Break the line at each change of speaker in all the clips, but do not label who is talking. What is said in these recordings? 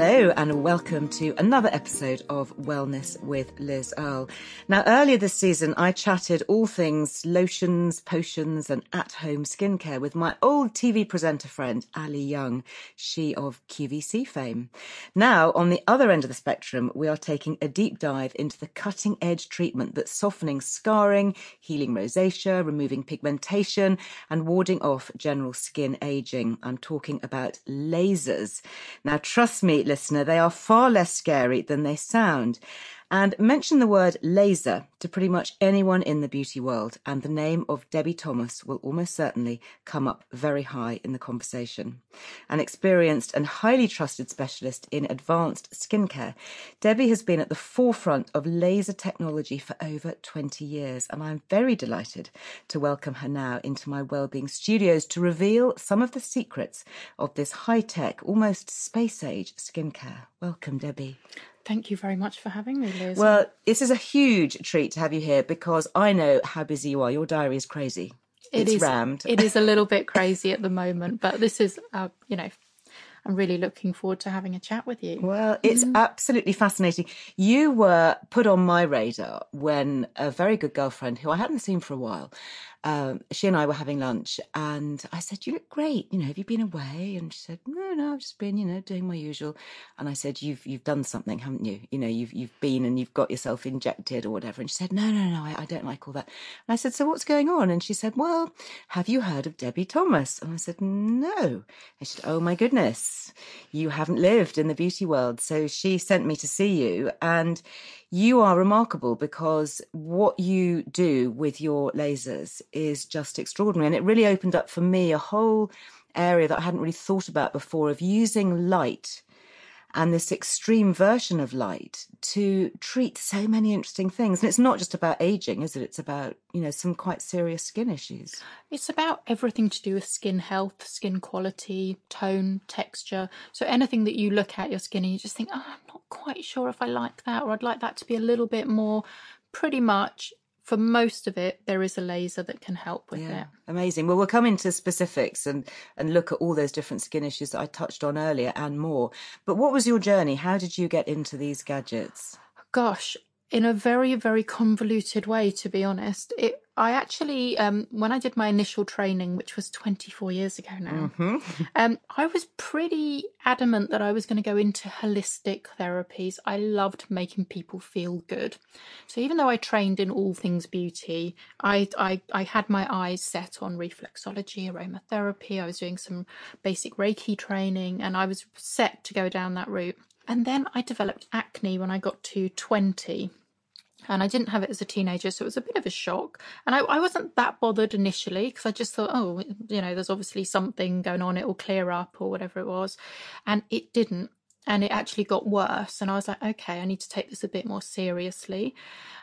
Hello, and welcome to another episode of Wellness with Liz Earle. Now, earlier this season, I chatted all things lotions, potions, and at home skincare with my old TV presenter friend, Ali Young, she of QVC fame. Now, on the other end of the spectrum, we are taking a deep dive into the cutting edge treatment that's softening scarring, healing rosacea, removing pigmentation, and warding off general skin aging. I'm talking about lasers. Now, trust me, listener, they are far less scary than they sound. And mention the word laser to pretty much anyone in the beauty world, and the name of Debbie Thomas will almost certainly come up very high in the conversation. An experienced and highly trusted specialist in advanced skincare, Debbie has been at the forefront of laser technology for over 20 years, and I'm very delighted to welcome her now into my Wellbeing Studios to reveal some of the secrets of this high tech, almost space age skincare. Welcome, Debbie.
Thank you very much for having me, Liz.
Well, this is a huge treat to have you here because I know how busy you are. Your diary is crazy.
It
it's
is,
rammed.
It is a little bit crazy at the moment, but this is, uh, you know, I'm really looking forward to having a chat with you.
Well, it's mm. absolutely fascinating. You were put on my radar when a very good girlfriend who I hadn't seen for a while um, she and I were having lunch, and I said, "You look great. You know, have you been away?" And she said, "No, no, I've just been, you know, doing my usual." And I said, "You've you've done something, haven't you? You know, you've you've been and you've got yourself injected or whatever." And she said, "No, no, no, I, I don't like all that." And I said, "So what's going on?" And she said, "Well, have you heard of Debbie Thomas?" And I said, "No." And she said, "Oh my goodness, you haven't lived in the beauty world." So she sent me to see you, and you are remarkable because what you do with your lasers is just extraordinary. And it really opened up for me a whole area that I hadn't really thought about before of using light and this extreme version of light to treat so many interesting things. And it's not just about aging, is it? It's about, you know, some quite serious skin issues.
It's about everything to do with skin health, skin quality, tone, texture. So anything that you look at your skin and you just think, oh, I'm not quite sure if I like that, or I'd like that to be a little bit more, pretty much for most of it, there is a laser that can help with yeah, it.
Amazing. Well, we'll come into specifics and, and look at all those different skin issues that I touched on earlier and more. But what was your journey? How did you get into these gadgets?
Gosh, in a very, very convoluted way, to be honest. It I actually, um, when I did my initial training, which was 24 years ago now, mm-hmm. um, I was pretty adamant that I was going to go into holistic therapies. I loved making people feel good. So even though I trained in all things beauty, I, I, I had my eyes set on reflexology, aromatherapy. I was doing some basic Reiki training and I was set to go down that route. And then I developed acne when I got to 20 and I didn't have it as a teenager, so it was a bit of a shock. And I, I wasn't that bothered initially because I just thought, oh, you know, there's obviously something going on, it will clear up or whatever it was. And it didn't. And it actually got worse. And I was like, okay, I need to take this a bit more seriously.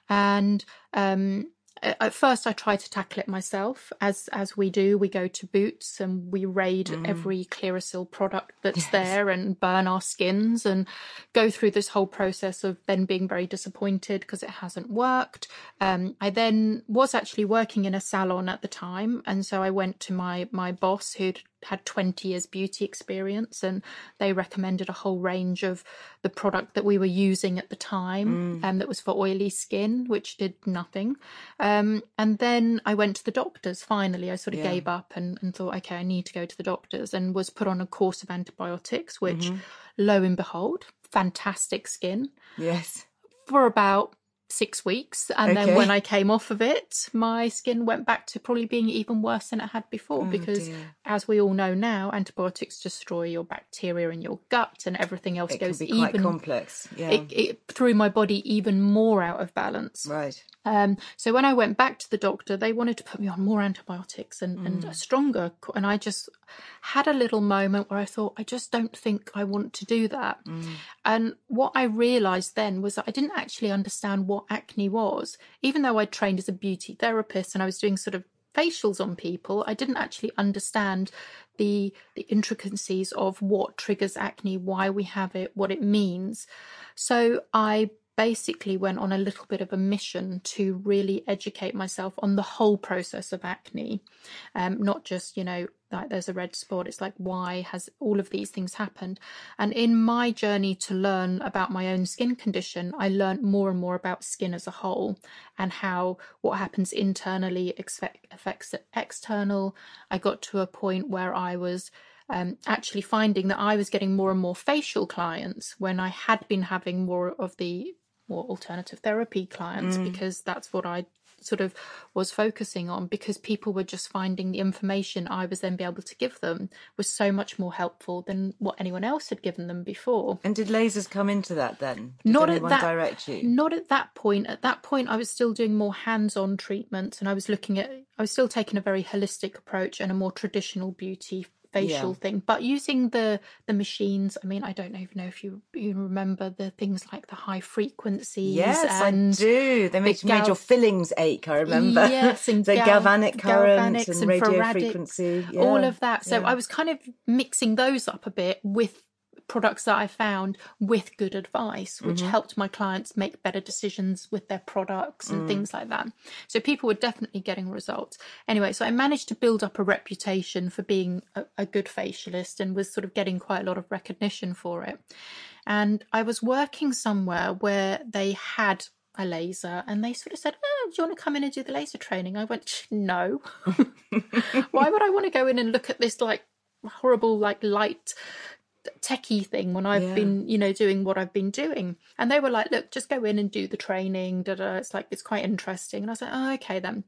And um, at first I tried to tackle it myself as as we do we go to boots and we raid mm. every Clearasil product that's yes. there and burn our skins and go through this whole process of then being very disappointed because it hasn't worked um, I then was actually working in a salon at the time and so I went to my my boss who'd had 20 years beauty experience and they recommended a whole range of the product that we were using at the time and
Mm.
um, that was for oily skin, which did nothing. Um, and then I went to the doctors finally. I sort of
Yeah.
gave up and, and thought, okay, I need to go to the doctors and was put on a course of antibiotics, which
Mm-hmm.
lo and behold, fantastic skin
Yes.
for about six weeks. And
Okay.
then when I came off of it, my skin went back to probably being even worse than it had before.
Oh,
because,
dear.
as we all know now, antibiotics destroy your bacteria in your gut and everything else
It
goes even.
complex. Yeah.
It, it threw my body even more out of balance.
right.
Um, so when I went back to the doctor, they wanted to put me on more antibiotics and,
Mm.
and a stronger. And I just had a little moment where I thought, I just don't think I want to do that.
Mm.
And what I realised then was that I didn't actually understand what acne was. Even though I trained as a beauty therapist and I was doing sort of facials on people, I didn't actually understand the the intricacies of what triggers acne, why we have it, what it means. So I basically went on a little bit of a mission to really educate myself on the whole process of acne. Um, not just you know like there's a red spot it's like why has all of these things happened? And in my journey to learn about my own skin condition i learned more and more about skin as a whole and how what happens internally affects external. I got to a point where i was um, actually finding that I was getting more and more facial clients when I had been having more of the more alternative therapy clients mm. because that's what I sort of was focusing on because people were just finding the information I was then be able to give them was so much more helpful than what anyone else had given them before.
And did lasers come into that then? Did
Not at that
direct you?
Not at that point. At that point, I was still doing more hands-on treatments, and I was looking at. I was still taking a very holistic approach and a more traditional beauty facial
Yeah.
thing, but using the the machines. I mean, I don't even know if you you remember the things like the high frequencies.
Yes,
and
I do. They made, made
gal-
your fillings ache. I remember.
Yes, and
the
gal-
galvanic current and,
and
radio frequency.
all of that. So
yeah.
I was kind of mixing those up a bit with products that I found with good advice, which
Mm-hmm.
helped my clients make better decisions with their products and
Mm.
things like that. So people were definitely getting results. Anyway, so I managed to build up a reputation for being a, a good facialist and was sort of getting quite a lot of recognition for it. And I was working somewhere where they had a laser and they sort of said, oh, do you want to come in and do the laser training? I went, no. Why would I want to go in and look at this like horrible, like light techie thing when I've
Yeah.
been, you know, doing what I've been doing? And they were like, look, just go in and do the training. Da, da. It's like, it's quite interesting. And I was like, oh, okay then.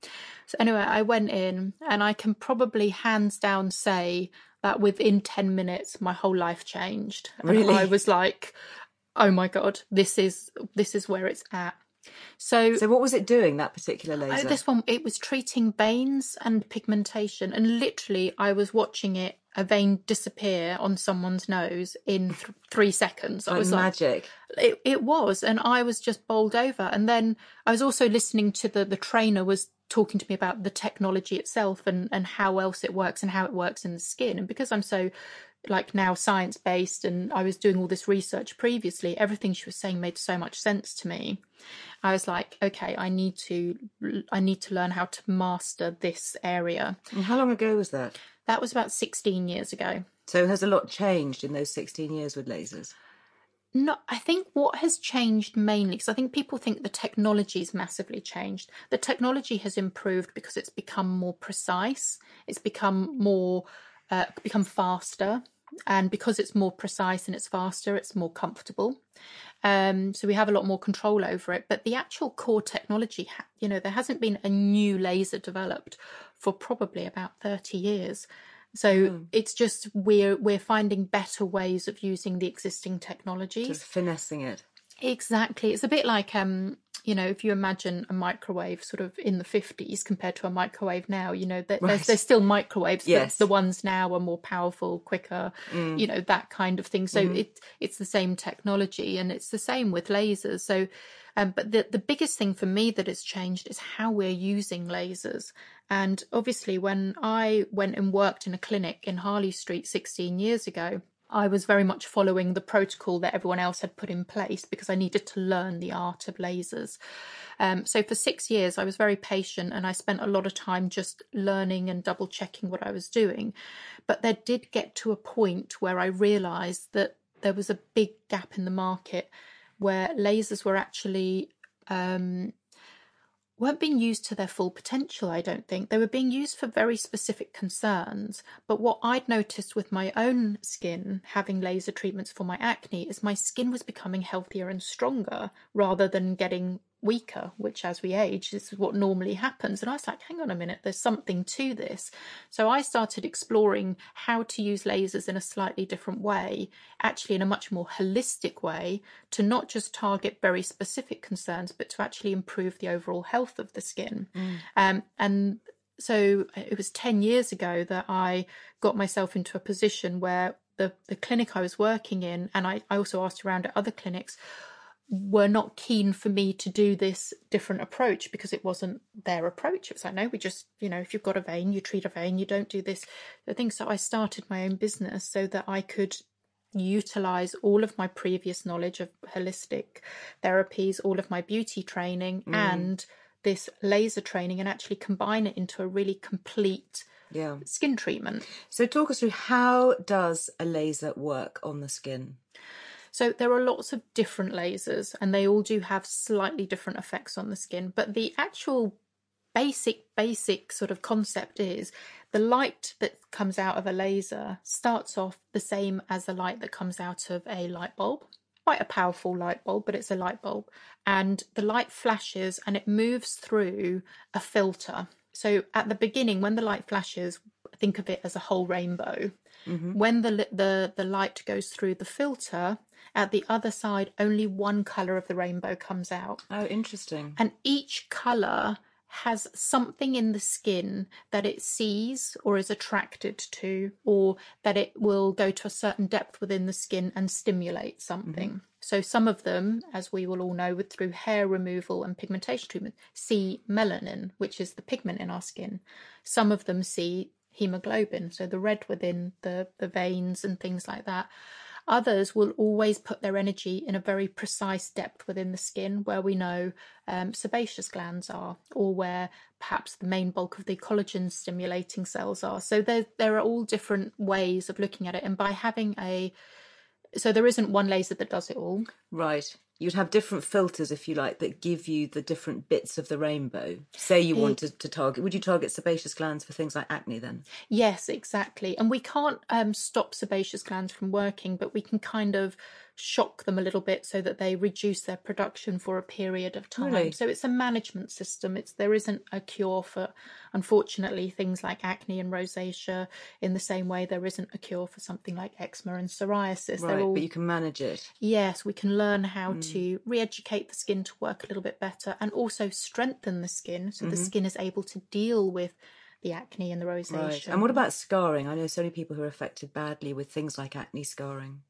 So anyway, I went in and I can probably hands down say that within 10 minutes, my whole life changed. And
Really?
I was like, oh my God, this is, this is where it's at. So,
So what was it doing? That particular
Oh,
laser?
this one, it was treating veins and pigmentation, and literally, I was watching it a vein disappear on someone's nose in th- three seconds. I
like
was
magic.
like, it, it was, and I was just bowled over. And then I was also listening to the the trainer was talking to me about the technology itself and and how else it works and how it works in the skin. And because I'm so like now science based and I was doing all this research previously, everything she was saying made so much sense to me. I was like, okay, I need to I need to learn how to master this area.
And how long ago was that?
That was about 16 years ago.
So has a lot changed in those 16 years with lasers?
No, I think what has changed mainly, because I think people think the technology's massively changed. The technology has improved because it's become more precise. It's become more, uh, become faster, and because it's more precise and it's faster, it's more comfortable. Um, so we have a lot more control over it. But the actual core technology, you know, there hasn't been a new laser developed for probably about thirty years. So it's just we're we're finding better ways of using the existing technologies.
Just finessing it.
Exactly. It's a bit like um, you know, if you imagine a microwave sort of in the fifties compared to a microwave now, you know, there,
Right.
there's there's still microwaves,
Yes.
but the ones now are more powerful, quicker, you know, that kind of thing. So it it's the same technology and it's the same with lasers. So um, but the the biggest thing for me that has changed is how we're using lasers. And obviously when I went and worked in a clinic in Harley Street 16 years ago, I was very much following the protocol that everyone else had put in place because I needed to learn the art of lasers. Um, so for six years, I was very patient and I spent a lot of time just learning and double checking what I was doing. But there did get to a point where I realized that there was a big gap in the market where lasers were actually um, weren't being used to their full potential, I don't think. They were being used for very specific concerns. But what I'd noticed with my own skin, having laser treatments for my acne, is my skin was becoming healthier and stronger rather than getting weaker, which as we age this is what normally happens. And I was like, hang on a minute, there's something to this. So I started exploring how to use lasers in a slightly different way, actually in a much more holistic way, to not just target very specific concerns, but to actually improve the overall health of the skin. Mm. Um, and so it was 10 years ago that I got myself into a position where the, the clinic I was working in, and I, I also asked around at other clinics, were not keen for me to do this different approach because it wasn't their approach. It was like, no, we just, you know, if you've got a vein, you treat a vein, you don't do this. I think so. I started my own business so that I could utilize all of my previous knowledge of holistic therapies, all of my beauty training, mm. and this laser training, and actually combine it into a really complete yeah. skin treatment.
So, talk us through how does a laser work on the skin?
So there are lots of different lasers and they all do have slightly different effects on the skin, but the actual basic basic sort of concept is the light that comes out of a laser starts off the same as the light that comes out of a light bulb quite a powerful light bulb, but it's a light bulb. And the light flashes and it moves through a filter. So at the beginning, when the light flashes, think of it as a whole rainbow. Mm-hmm. When the, the the light goes through the filter, at the other side, only one colour of the rainbow comes out.
Oh, interesting.
And each colour has something in the skin that it sees or is attracted to, or that it will go to a certain depth within the skin and stimulate something. Mm-hmm. So, some of them, as we will all know, with through hair removal and pigmentation treatment, see melanin, which is the pigment in our skin. Some of them see hemoglobin, so the red within the, the veins and things like that. Others will always put their energy in a very precise depth within the skin where we know um, sebaceous glands are, or where perhaps the main bulk of the collagen stimulating cells are. So there, there are all different ways of looking at it. And by having a so there isn't one laser that does it all.
Right you'd have different filters if you like that give you the different bits of the rainbow. Say you wanted to target would you target sebaceous glands for things like acne then?
Yes exactly. And we can't um, stop sebaceous glands from working but we can kind of shock them a little bit so that they reduce their production for a period of time. Really? So it's a management system. It's there isn't a cure for unfortunately things like acne and rosacea in the same way there isn't a cure for something like eczema and psoriasis.
Right, all, but you can manage it.
Yes, we can learn how mm. to re-educate the skin to work a little bit better and also strengthen the skin so mm-hmm. the skin is able to deal with the acne and the rosacea. Right.
And what about scarring? I know so many people who are affected badly with things like acne scarring.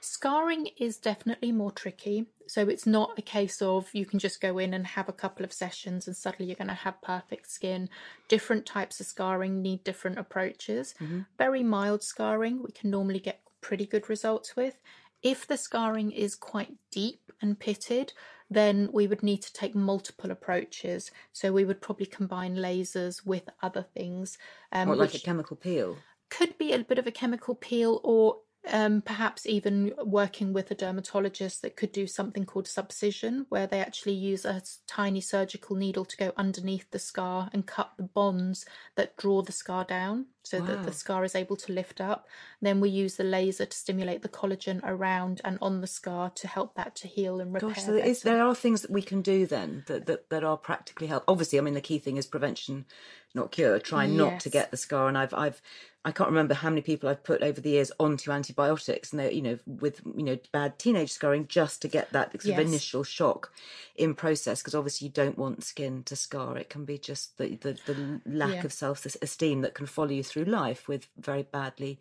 Scarring is definitely more tricky. So it's not a case of you can just go in and have a couple of sessions and suddenly you're going to have perfect skin. Different types of scarring need different approaches. Mm-hmm. Very mild scarring, we can normally get pretty good results with. If the scarring is quite deep and pitted, then we would need to take multiple approaches. So we would probably combine lasers with other things.
Um, what, like a chemical peel?
Could be a bit of a chemical peel, or um, perhaps even working with a dermatologist that could do something called subcision, where they actually use a tiny surgical needle to go underneath the scar and cut the bonds that draw the scar down so wow. that the scar is able to lift up. Then we use the laser to stimulate the collagen around and on the scar to help that to heal and repair.
Gosh, so there, is, there are things that we can do then that, that, that are practically help. Obviously, I mean, the key thing is prevention, not cure. Try yes. not to get the scar. And I've, I've, I can't remember how many people I've put over the years onto antibiotics, and they, you know, with you know bad teenage scarring, just to get that sort yes. of initial shock in process. Because obviously, you don't want skin to scar. It can be just the the, the lack yeah. of self esteem that can follow you through life with very badly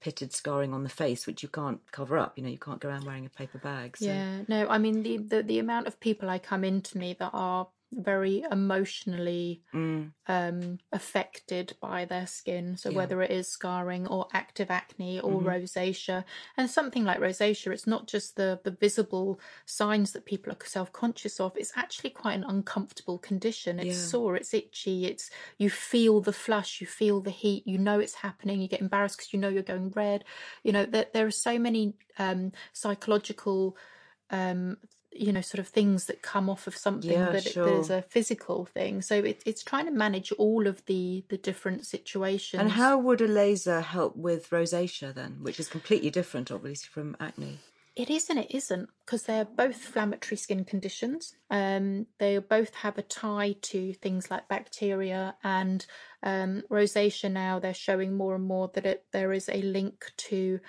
pitted scarring on the face, which you can't cover up. You know, you can't go around wearing a paper bag.
So. Yeah, no, I mean the, the the amount of people I come into me that are very emotionally mm. um, affected by their skin. So, yeah. whether it is scarring or active acne or mm-hmm. rosacea, and something like rosacea, it's not just the, the visible signs that people are self conscious of, it's actually quite an uncomfortable condition. It's yeah. sore, it's itchy, it's you feel the flush, you feel the heat, you know it's happening, you get embarrassed because you know you're going red. You know, that there are so many um, psychological um, you know sort of things that come off of something yeah, that sure. there's a physical thing so it, it's trying to manage all of the the different situations
and how would a laser help with rosacea then which is completely different obviously from acne
it is and it isn't because they're both inflammatory skin conditions. Um, they both have a tie to things like bacteria and um, rosacea. Now they're showing more and more that it, there is a link to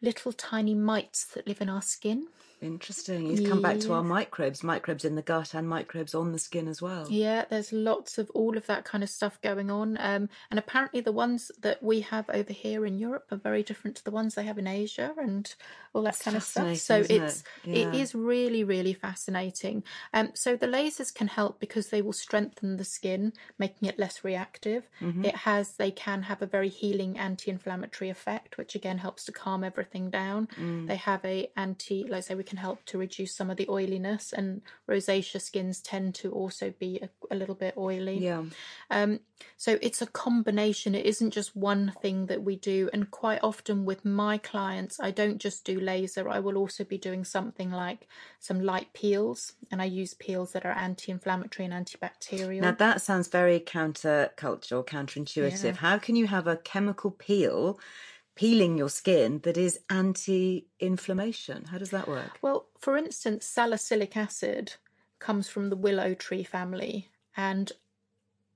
little tiny mites that live in our skin.
Interesting. You've come back to our microbes, microbes in the gut and microbes on the skin as well.
Yeah, there's lots of all of that kind of stuff going on. Um, and apparently, the ones that we have over here in Europe are very different to the ones they have in Asia and all that kind of stuff. So it's it? Yeah. it is really really fascinating. Um, so the lasers can help because they will strengthen the skin, making it less reactive. Mm-hmm. It has they can have a very healing anti-inflammatory effect, which again helps to calm everything down. Mm. They have a anti, let's say we can help to reduce some of the oiliness, and rosacea skins tend to also be a, a little bit oily.
Yeah.
Um, so it's a combination. It isn't just one thing that we do, and quite often with my clients, I don't just do laser. I will also be doing something like some light peels, and I use peels that are anti-inflammatory and antibacterial.
Now that sounds very countercultural, counterintuitive. Yeah. How can you have a chemical peel? Peeling your skin that is anti inflammation. How does that work?
Well, for instance, salicylic acid comes from the willow tree family, and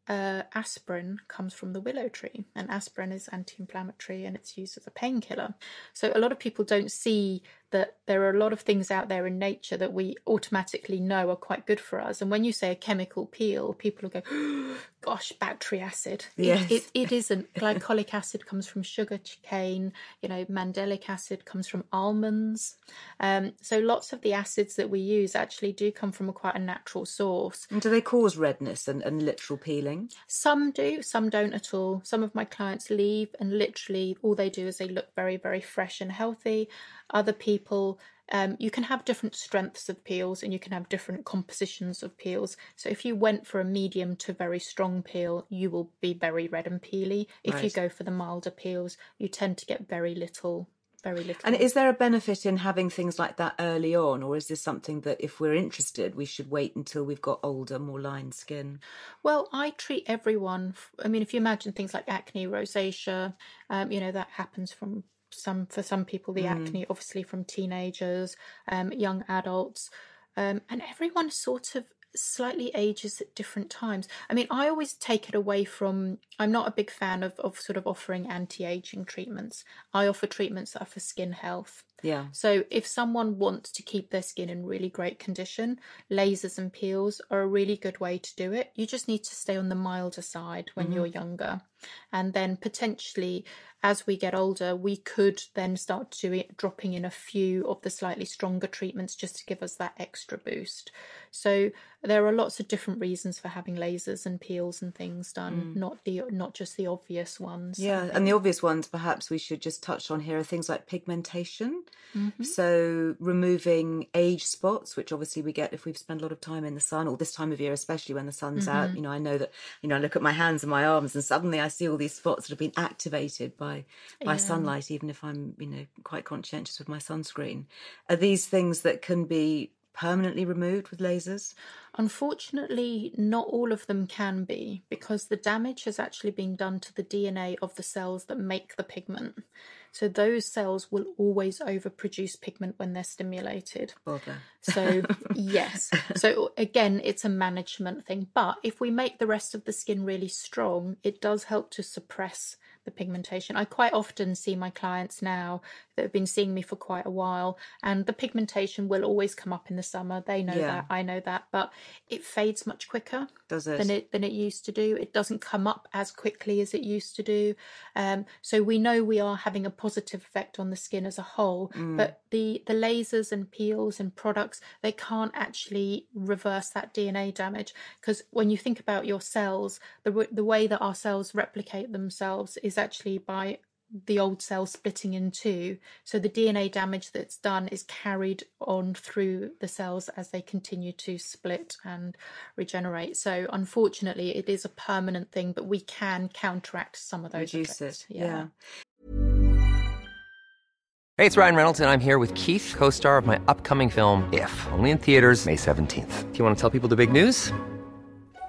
uh, aspirin comes from the willow tree, and aspirin is anti inflammatory and it's used as a painkiller. So, a lot of people don't see that there are a lot of things out there in nature that we automatically know are quite good for us. And when you say a chemical peel, people will go, oh, gosh, battery acid.
Yes.
It, it, it isn't. Glycolic acid comes from sugar cane, you know, mandelic acid comes from almonds. Um, so lots of the acids that we use actually do come from a quite a natural source.
And do they cause redness and, and literal peeling?
Some do, some don't at all. Some of my clients leave and literally all they do is they look very, very fresh and healthy other people um, you can have different strengths of peels and you can have different compositions of peels. So if you went for a medium to very strong peel, you will be very red and peely. If right. you go for the milder peels, you tend to get very little. Very little.
And is there a benefit in having things like that early on, or is this something that if we're interested, we should wait until we've got older, more lined skin?
Well, I treat everyone. I mean, if you imagine things like acne, rosacea, um, you know, that happens from some for some people the mm. acne obviously from teenagers um, young adults um, and everyone sort of slightly ages at different times. I mean i always take it away from i'm not a big fan of, of sort of offering anti-aging treatments. I offer treatments that are for skin health
yeah.
So if someone wants to keep their skin in really great condition, lasers and peels are a really good way to do it. You just need to stay on the milder side when mm-hmm. you're younger. And then potentially as we get older, we could then start doing dropping in a few of the slightly stronger treatments just to give us that extra boost. So there are lots of different reasons for having lasers and peels and things done, mm. not the not just the obvious ones.
Yeah, and the obvious ones perhaps we should just touch on here are things like pigmentation. Mm-hmm. So removing age spots, which obviously we get if we've spent a lot of time in the sun, or this time of year, especially when the sun's mm-hmm. out. You know, I know that you know I look at my hands and my arms, and suddenly I see all these spots that have been activated by by yeah. sunlight, even if I'm you know quite conscientious with my sunscreen. Are these things that can be permanently removed with lasers?
Unfortunately, not all of them can be because the damage has actually been done to the DNA of the cells that make the pigment. So those cells will always overproduce pigment when they're stimulated.
Bother.
So yes. So again, it's a management thing. But if we make the rest of the skin really strong, it does help to suppress the pigmentation. I quite often see my clients now that have been seeing me for quite a while, and the pigmentation will always come up in the summer. They know
Yeah.
that, I know that, but it fades much quicker
it?
than it than it used to do. It doesn't come up as quickly as it used to do. Um, so we know we are having a positive effect on the skin as a whole.
Mm.
But the the lasers and peels and products they can't actually reverse that DNA damage because when you think about your cells, the the way that our cells replicate themselves is actually by the old cell splitting in two. So the DNA damage that's done is carried on through the cells as they continue to split and regenerate. So unfortunately, it is a permanent thing, but we can counteract some of those
Reduce
effects.
it. Yeah.
Hey, it's Ryan Reynolds, and I'm here with Keith, co star of my upcoming film, If, only in theaters, May 17th. Do you want to tell people the big news?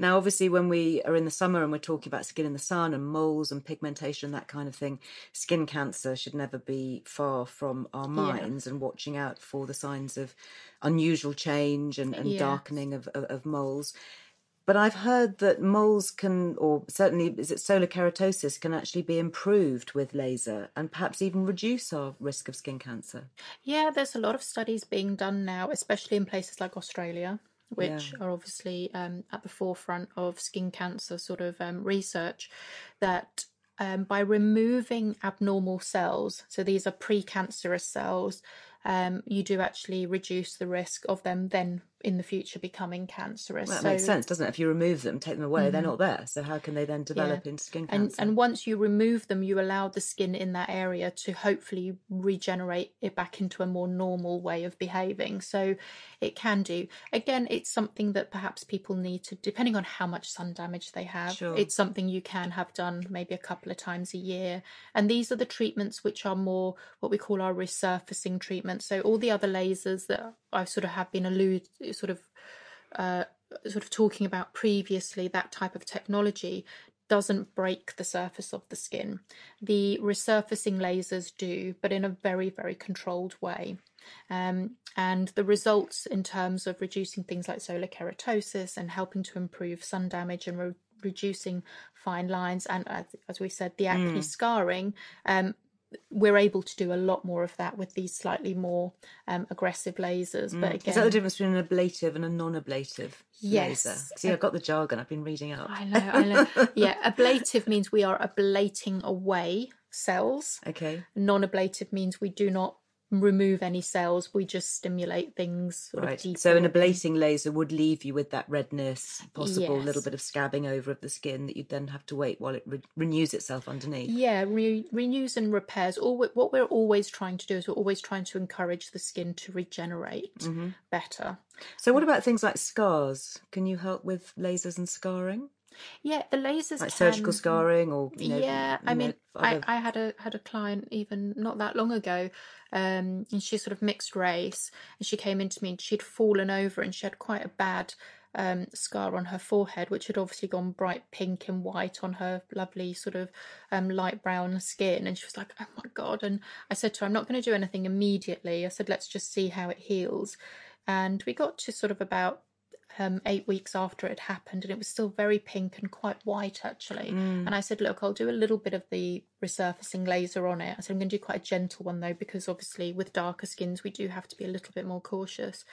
Now, obviously, when we are in the summer and we're talking about skin in the sun and moles and pigmentation, that kind of thing, skin cancer should never be far from our minds and watching out for the signs of unusual change and, and darkening of, of, of moles. But I've heard that moles can, or certainly is it solar keratosis, can actually be improved with laser and perhaps even reduce our risk of skin cancer.
Yeah, there's a lot of studies being done now, especially in places like Australia, which are obviously um, at the forefront of skin cancer sort of um, research, that um, by removing abnormal cells, so these are precancerous cells, um, you do actually reduce the risk of them then in the future becoming cancerous.
Well, that
so,
makes sense, doesn't it? If you remove them, take them away, they're mm-hmm. not there. So how can they then develop into skin cancer?
and once you remove them you allow the skin in that area to hopefully regenerate it back into a more normal way of behaving so it can do again it's something that perhaps people need to depending on how much sun damage they have
Sure.
it's something you can have done maybe a couple of times a year and these are the treatments which are more what we call our resurfacing treatments so all the other lasers that i sort of have been sort of uh, sort of talking about previously, that type of technology doesn't break the surface of the skin. The resurfacing lasers do, but in a very, very controlled way. Um, and the results in terms of reducing things like solar keratosis and helping to improve sun damage and re- reducing fine lines and, as, as we said, the acne scarring. Um, we're able to do a lot more of that with these slightly more um, aggressive lasers. But again,
Is that the difference between an ablative and a non-ablative
Yes.
laser? See, I've got the jargon. I've been reading up.
I know, I know. yeah, ablative means we are ablating away cells.
Okay.
Non ablative means we do not remove any cells. We just stimulate things sort
Right. So an ablating laser would leave you with that redness, possible
Yes.
little bit of scabbing over of the skin that you'd then have to wait while it re- renews itself underneath.
Yeah, re- renews and repairs. All we- what we're always trying to do is we're always trying to encourage the skin to regenerate
Mm-hmm.
better.
So what about things like scars? Can you help with lasers and scarring?
Yeah, the lasers
Like surgical scarring or you know,
yeah, I
you know,
mean,
other-
I, I had a had a client even not that long ago, um, and she's sort of mixed race, and she came into me and she'd fallen over and she had quite a bad um, scar on her forehead, which had obviously gone bright pink and white on her lovely sort of um, light brown skin, and she was like, "Oh my god!" And I said to her, "I'm not going to do anything immediately." I said, "Let's just see how it heals," and we got to sort of about um, eight weeks after it happened, and it was still very pink and quite white actually. And I said, "Look, I'll do a little bit of the resurfacing laser on it." I said, "I'm going to do quite a gentle one though, because obviously with darker skins we do have to be a little bit more cautious."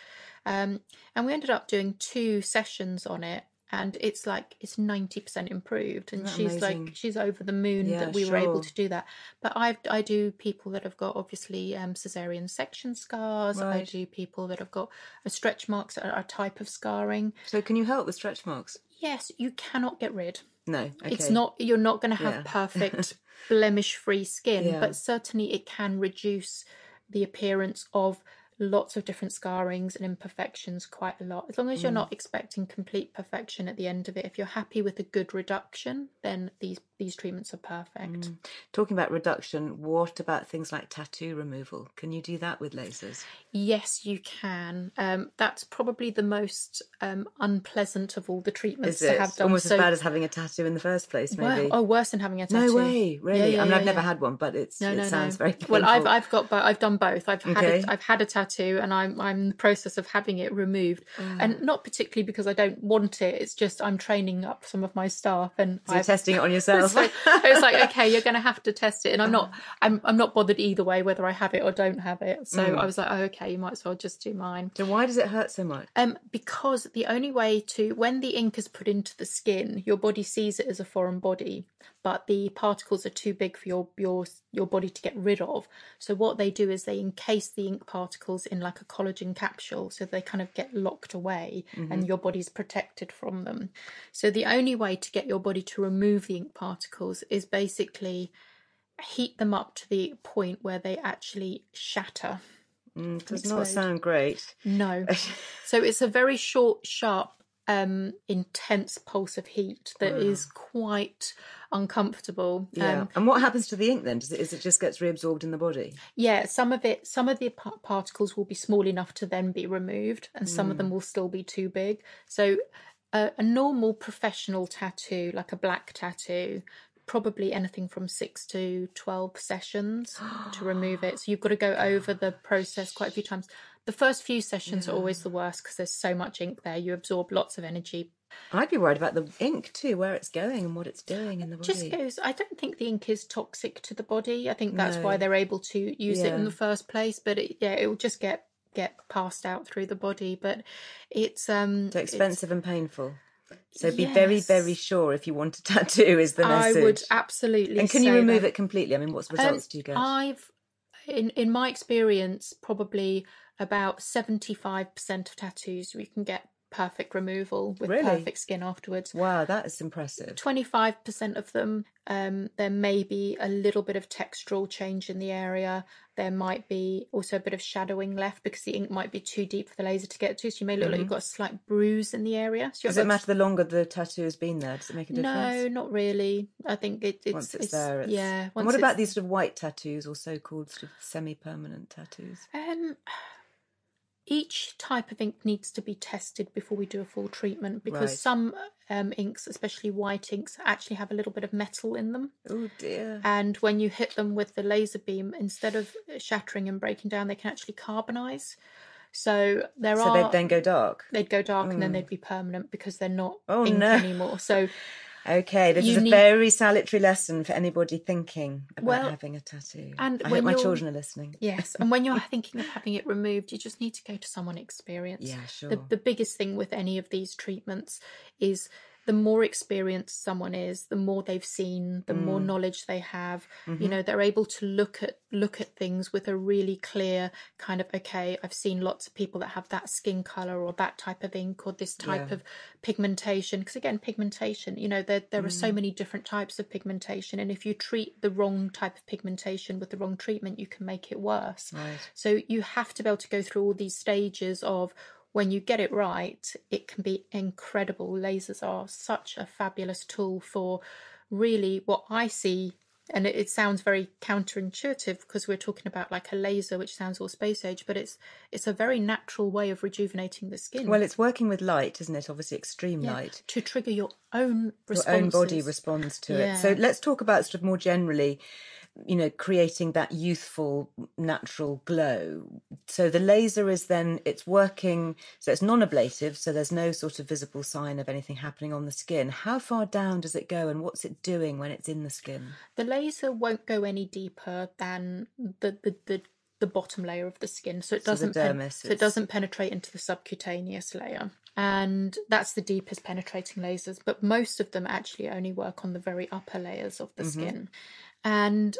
Um, and we ended up doing two sessions on it. And it's like it's ninety percent improved, and she's
amazing?
like she's over the moon
Yeah,
that we were able to do that. But I I do people that have got obviously um, cesarean section scars. I do people that have got a stretch marks are a type of scarring.
So can you help with stretch marks?
Yes, you cannot get rid.
No. Okay.
It's not you're not going to have
Yeah.
perfect blemish free skin,
Yeah.
but certainly it can reduce the appearance of lots of different scarrings and imperfections quite a lot. As long as you're
Mm.
not expecting complete perfection at the end of it, if you're happy with a good reduction, then these these treatments are perfect.
Talking about reduction, what about things like tattoo removal? Can you do that with lasers?
Yes, you can. Um, that's probably the most um, unpleasant of all the treatments to have done.
almost
So-
as bad as having a tattoo in the first place?
Well,
Maybe.
oh, worse than having a tattoo.
no way, really.
Yeah, yeah,
I mean,
yeah,
I've never had one, but it's
No,
it
no,
sounds
no.
very painful.
Well, I've I've got I've done both. I've had
Okay.
a, I've had a tattoo, and I'm I'm in the process of having it removed,
Ah.
and not particularly because I don't want it. It's just I'm training up some of my staff, and
so
I've,
testing it on yourself.
So I was like, okay, you're going to have to test it, and I'm not, I'm, I'm not bothered either way whether I have it or don't have it. So
Mm.
I was like, oh, okay, you might as well just do mine.
so why does it hurt so much?
Um, because the only way to when the ink is put into the skin, your body sees it as a foreign body, but the particles are too big for your your your body to get rid of. So what they do is they encase the ink particles in like a collagen capsule, so they kind of get locked away, and your body's protected from them. So the only way to get your body to remove the ink particles is basically heat them up to the point where they actually shatter.
Mm, does
explode.
not sound great.
No. so it's a very short, sharp, um, intense pulse of heat that is quite uncomfortable.
Yeah.
Um,
and what happens to the ink then? Does it, is it just gets reabsorbed in the body?
yeah, some of it, some of the pa- particles will be small enough to then be removed, and some of them will still be too big. So a, a normal professional tattoo, like a black tattoo, probably anything from six to 12 sessions to remove it. So you've got to go over the process quite a few times. The first few sessions are always the worst because there's so much ink there. You absorb lots of energy.
I'd be worried about the ink too, where it's going and what it's doing in the body.
Just goes, I don't think the ink is toxic to the body. I think that's
No.
why they're able to use it in the first place. But it, yeah, it will just get get passed out through the body. But it's um
so
it's-
expensive and painful. So be very, very sure if you want a tattoo is the message.
I would absolutely.
and can you remove
that.
it completely? I mean, what
Um,
results do you get?
I've, in in my experience, probably about seventy five percent of tattoos you can get perfect removal with
Really?
perfect skin afterwards.
Wow, that is impressive.
Twenty five percent of them, um, there may be a little bit of textural change in the area. There might be also a bit of shadowing left because the ink might be too deep for the laser to get to. So you may look like you've got a slight bruise in the area. So
Mm-hmm. Does it matter the longer the tattoo has been there? Does it make a difference?
No, not really. I think it, it's
Once it's, there, it's...
yeah.
And what about these sort of white tattoos, or so-called sort of semi-permanent tattoos?
Um, each type of ink needs to be tested before we do a full treatment because
Right.
some um, inks, especially white inks, actually have a little bit of metal in them.
Oh dear.
And when you hit them with the laser beam, instead of shattering and breaking down, they can actually carbonize. So there
so
are
they'd then go dark.
they'd go dark and then they'd be permanent because they're not
Oh,
ink
no.
anymore. So
Okay, this is a
need-
very salutary lesson for anybody thinking about
Well,
having a tattoo.
and
I
when
hope my children are listening.
Yes, and when you're thinking of having it removed, you just need to go to someone experienced.
Yeah, sure.
The, the biggest thing with any of these treatments is the more experienced someone is, the more they've seen, the more knowledge they have. You know, they're able to look at look at things with a really clear kind of okay, I've seen lots of people that have that skin color or that type of ink or this type
Yeah.
of pigmentation. Because again, pigmentation, you know, there there are
Mm.
so many different types of pigmentation, and if you treat the wrong type of pigmentation with the wrong treatment, you can make it worse.
Right.
So you have to be able to go through all these stages of when you get it right, it can be incredible. Lasers are such a fabulous tool for really what I see. And it, it sounds very counterintuitive because we're talking about like a laser, which sounds all space age, but it's it's a very natural way of rejuvenating the skin.
Well, it's working with light, isn't it? Obviously, extreme
Yeah,
light.
to trigger your own
Your own body responds to
Yeah.
it. So let's talk about sort of more generally, you know, creating that youthful, natural glow. So the laser is then it's working. So it's non-ablative. So there's no sort of visible sign of anything happening on the skin. How far down does it go, and what's it doing when it's in the skin?
The laser won't go any deeper than the the, the, the bottom layer of the skin, so it
So
doesn't pen-
dermis
so it doesn't penetrate into the subcutaneous layer, and that's the deepest penetrating lasers. But most of them actually only work on the very upper layers of the
Mm-hmm.
skin, and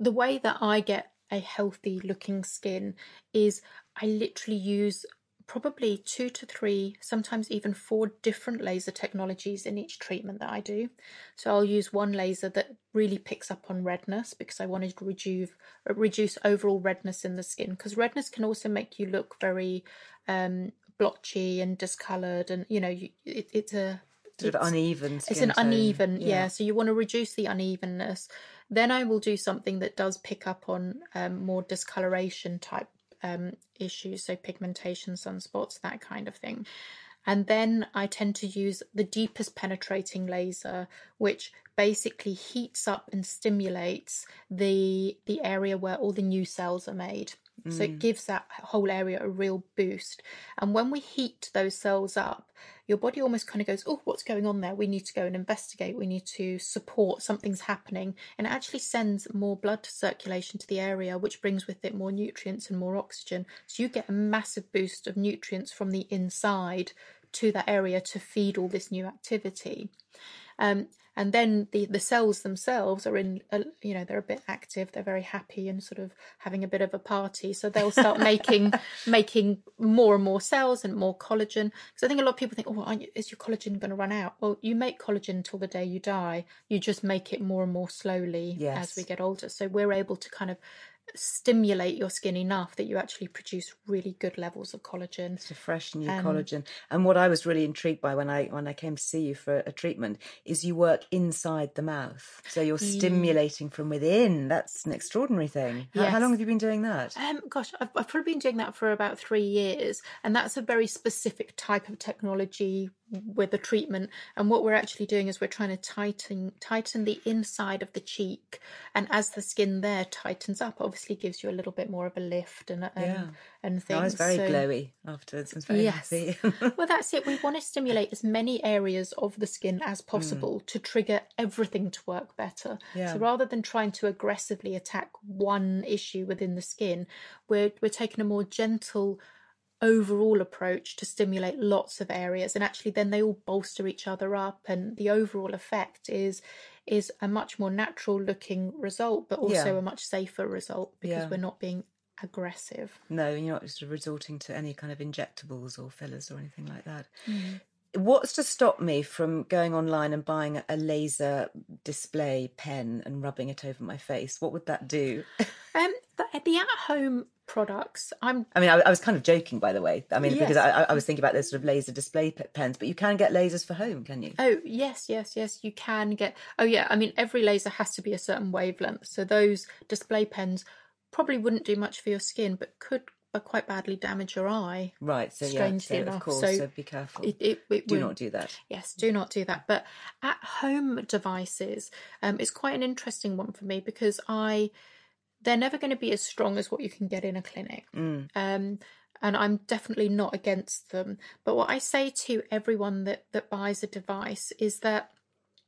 the way that I get a healthy looking skin is I literally use probably two to three, sometimes even four different laser technologies in each treatment that I do. So I'll use one laser that really picks up on redness because I wanted to reduce reduce overall redness in the skin because redness can also make you look very um, blotchy and discolored, and you know you, it, it's a
Sort of
it's-
uneven. Skin
it's an
tone.
uneven yeah. so you want to reduce the unevenness then i will do something that does pick up on um, more discoloration type um, issues so pigmentation sunspots that kind of thing and then i tend to use the deepest penetrating laser which basically heats up and stimulates the the area where all the new cells are made so it gives that whole area a real boost and when we heat those cells up your body almost kind of goes, Oh, what's going on there? We need to go and investigate. We need to support something's happening. And it actually sends more blood circulation to the area, which brings with it more nutrients and more oxygen. So you get a massive boost of nutrients from the inside to that area to feed all this new activity. Um, and then the, the cells themselves are in, a, you know, they're a bit active. They're very happy and sort of having a bit of a party. So they'll start making making more and more cells and more collagen. Because I think a lot of people think, oh, aren't you, is your collagen going to run out? Well, you make collagen until the day you die. You just make it more and more slowly
Yes.
as we get older. So we're able to kind of stimulate your skin enough that you actually produce really good levels of collagen.
It's a fresh new
Um,
collagen. And what I was really intrigued by when I when I came to see you for a treatment is you work inside the mouth. So you're stimulating from within. That's an extraordinary thing. How, how long have you been doing that?
Um, gosh, I've, I've probably been doing that for about three years, and that's a very specific type of technology with the treatment. And what we're actually doing is we're trying to tighten tighten the inside of the cheek, and as the skin there tightens up, obviously gives you a little bit more of a lift and um,
Yeah.
and things.
I was very
So-
glowy afterwards. Was very
Yes.
happy.
well, that's it. We want to stimulate as many areas of the skin as possible to trigger everything to work better.
Yeah.
So rather than trying to aggressively attack one issue within the skin, we're we're taking a more gentle overall approach to stimulate lots of areas and actually then they all bolster each other up and the overall effect is is a much more natural looking result but also
Yeah.
a much safer result because
Yeah.
we're not being aggressive
no, you're not resorting to any kind of injectables or fillers or anything like that.
Mm.
What's to stop me from going online and buying a laser display pen and rubbing it over my face? What would that do?
Um, the, the at-home products, I'm
I mean, I, I was kind of joking, by the way. I mean, because I, I was thinking about those sort of laser display pens, but you can get lasers for home, can you?
Oh yes, yes, yes. You can get. Oh yeah. I mean, every laser has to be a certain wavelength. So those display pens probably wouldn't do much for your skin, but could but quite badly damage your eye.
Right. So yeah,
Strangely
so
enough,
of course,
so
so, be careful.
It, it, it
Do
will-
not do that.
Yes, do not do that. But at home devices, um, it's quite an interesting one for me because I they're never going to be as strong as what you can get in a clinic.
Mm.
Um, and I'm definitely not against them. But what I say to everyone that, that buys a device is that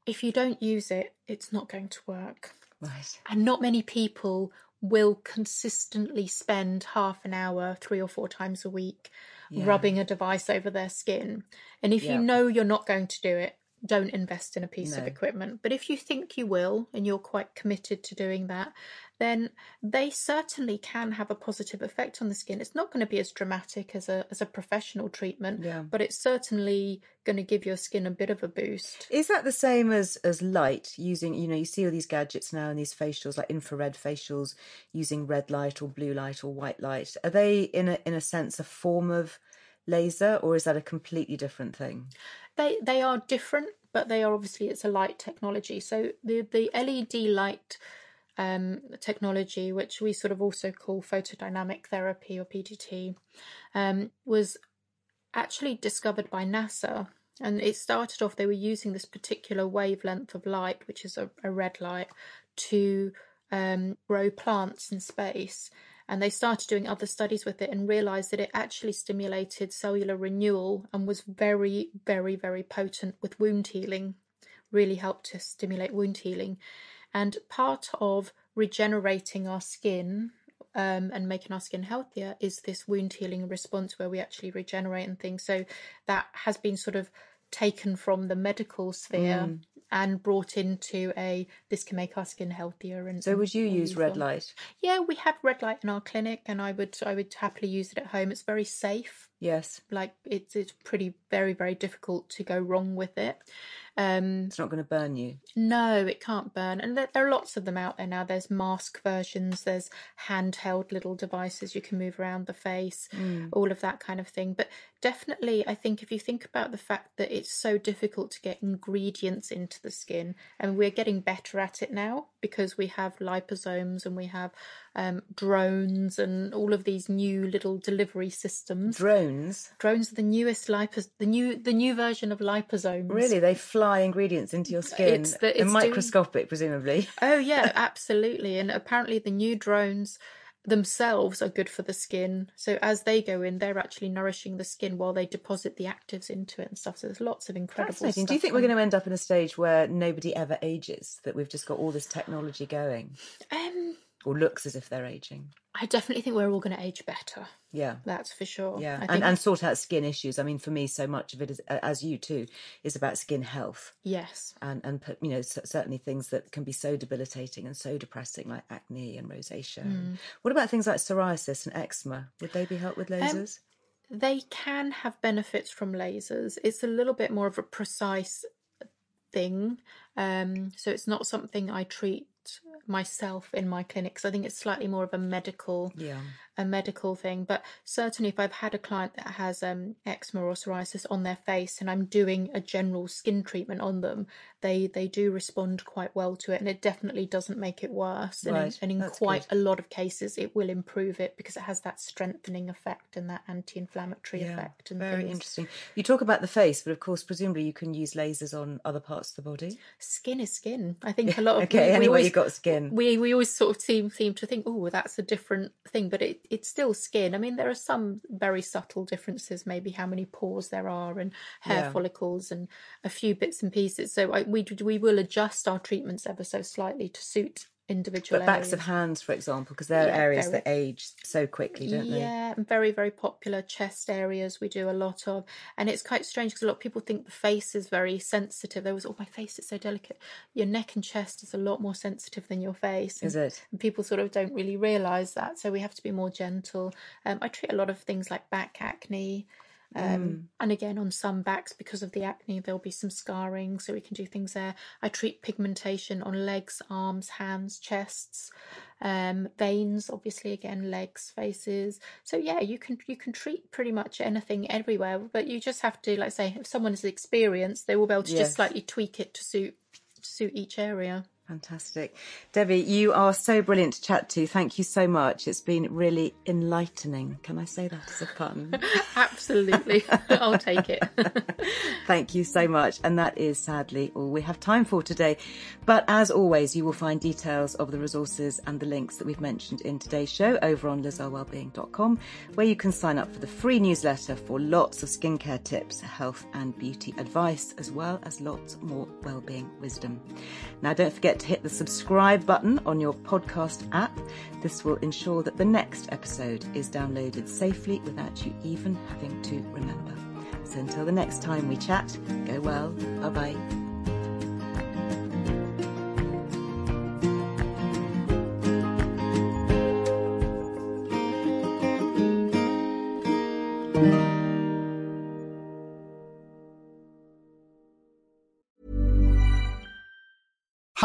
if you don't use it, it's not going to work.
Right.
And not many people will consistently spend half an hour, three or four times a week, rubbing a device over their skin. And if
Yeah.
you know you're not going to do it, don't invest in a piece of equipment. But if you think you will and you're quite committed to doing that, then they certainly can have a positive effect on the skin. It's not going to be as dramatic as a as a professional treatment,
Yeah.
but it's certainly going to give your skin a bit of a boost.
Is that the same as as light using? You know, you see all these gadgets now and these facials, like infrared facials, using red light or blue light or white light. Are they in a in a sense a form of laser, or is that a completely different thing?
They they are different, but they are obviously it's a light technology. So the the LED light um, technology, which we sort of also call photodynamic therapy or PDT, um, was actually discovered by NASA. And it started off, they were using this particular wavelength of light, which is a, a red light, to um, grow plants in space. And they started doing other studies with it and realized that it actually stimulated cellular renewal and was very, very, very potent with wound healing, really helped to stimulate wound healing. And part of regenerating our skin um, and making our skin healthier is this wound healing response where we actually regenerate and things. So that has been sort of taken from the medical sphere
Mm.
And brought into a this can make our skin healthier. And
So would you use red light?
Yeah, we have red light in our clinic, and I would I would happily use it at home. It's very safe.
Yes,
Like it's it's pretty very very difficult to go wrong with it. Um,
it's not going to burn you.
no, it can't burn. And there, there are lots of them out there now. There's mask versions, there's handheld little devices you can move around the face, all of that kind of thing. But definitely, I think if you think about the fact that it's so difficult to get ingredients into the skin, and we're getting better at it now because we have liposomes and we have um, drones and all of these new little delivery systems.
Drones,
drones are the newest lipos, the new the new version of liposomes.
really? They fly ingredients into your skin,
It's the- it's doing-
microscopic, presumably.
Oh yeah, absolutely. And apparently the new drones themselves are good for the skin. So as they go in, they're actually nourishing the skin while they deposit the actives into it and stuff. So there's lots of incredible
Fascinating.
stuff.
Do you think we're going to end up in a stage where nobody ever ages? That we've just got all this technology going,
Um,
or looks as if they're aging?
I definitely think we're all going to age better.
Yeah.
That's for sure.
Yeah,
I
and, and sort out skin issues. I mean, for me, so much of it is, as you too, is about skin health,
yes.
and and you know certainly things that can be so debilitating and so depressing, like acne and rosacea.
Hmm.
What about things like psoriasis and eczema? Would they be helped with
Um,
lasers?
They can have benefits from lasers. It's a little bit more of a precise thing. Um, so it's not something I treat myself in my clinics. I think it's slightly more of a medical
yeah,
a medical thing. But certainly if I've had a client that has um eczema or psoriasis on their face and I'm doing a general skin treatment on them, they they do respond quite well to it and it definitely doesn't make it worse. And in,
Right,
and in
that's
quite
good.
a lot of cases it will improve it because it has that strengthening effect and that anti inflammatory
yeah,
effect and
very
things.
interesting. You talk about the face, but of course, presumably you can use lasers on other parts of the body.
Skin is skin. I think a lot of
Okay,
we, we
anyway,
always,
you've got skin.
We we always sort of seem seem to think, oh, that's a different thing, but it it's still skin. I mean, there are some very subtle differences, maybe how many pores there are and hair
Yeah.
follicles and a few bits and pieces. So I, we we will adjust our treatments ever so slightly to suit individual
But backs of hands, for example, because they're
Yeah,
areas
very.
that age so quickly, don't they?
Yeah, very, very popular chest areas we do a lot of. And it's quite strange because a lot of people think the face is very sensitive. There was, oh, my face is so delicate. Your neck and chest is a lot more sensitive than your face.
Is it?
And people sort of don't really realise that. So we have to be more gentle. Um, I treat a lot of things like back acne. Um, And again, on some backs, because of the acne, there'll be some scarring, so we can do things there. I treat pigmentation on legs, arms, hands, chests, um, veins. Obviously, again, legs, faces. So yeah, you can you can treat pretty much anything everywhere, but you just have to, like, say, if someone is experienced, they will be able to
Yes.
just slightly tweak it to suit to suit each area.
Fantastic. Debbie, you are so brilliant to chat to. Thank you so much. It's been really enlightening. Can I say that as a pun?
Absolutely, I'll take it.
Thank you so much. And that is sadly all we have time for today. But as always, you will find details of the resources and the links that we've mentioned in today's show over on lizearlewellbeing.com, where you can sign up for the free newsletter for lots of skincare tips, health and beauty advice, as well as lots more wellbeing wisdom. Now, don't forget to hit the subscribe button on your podcast app. This will ensure that the next episode is downloaded safely without you even having to remember. So until the next time we chat, go well. Bye bye.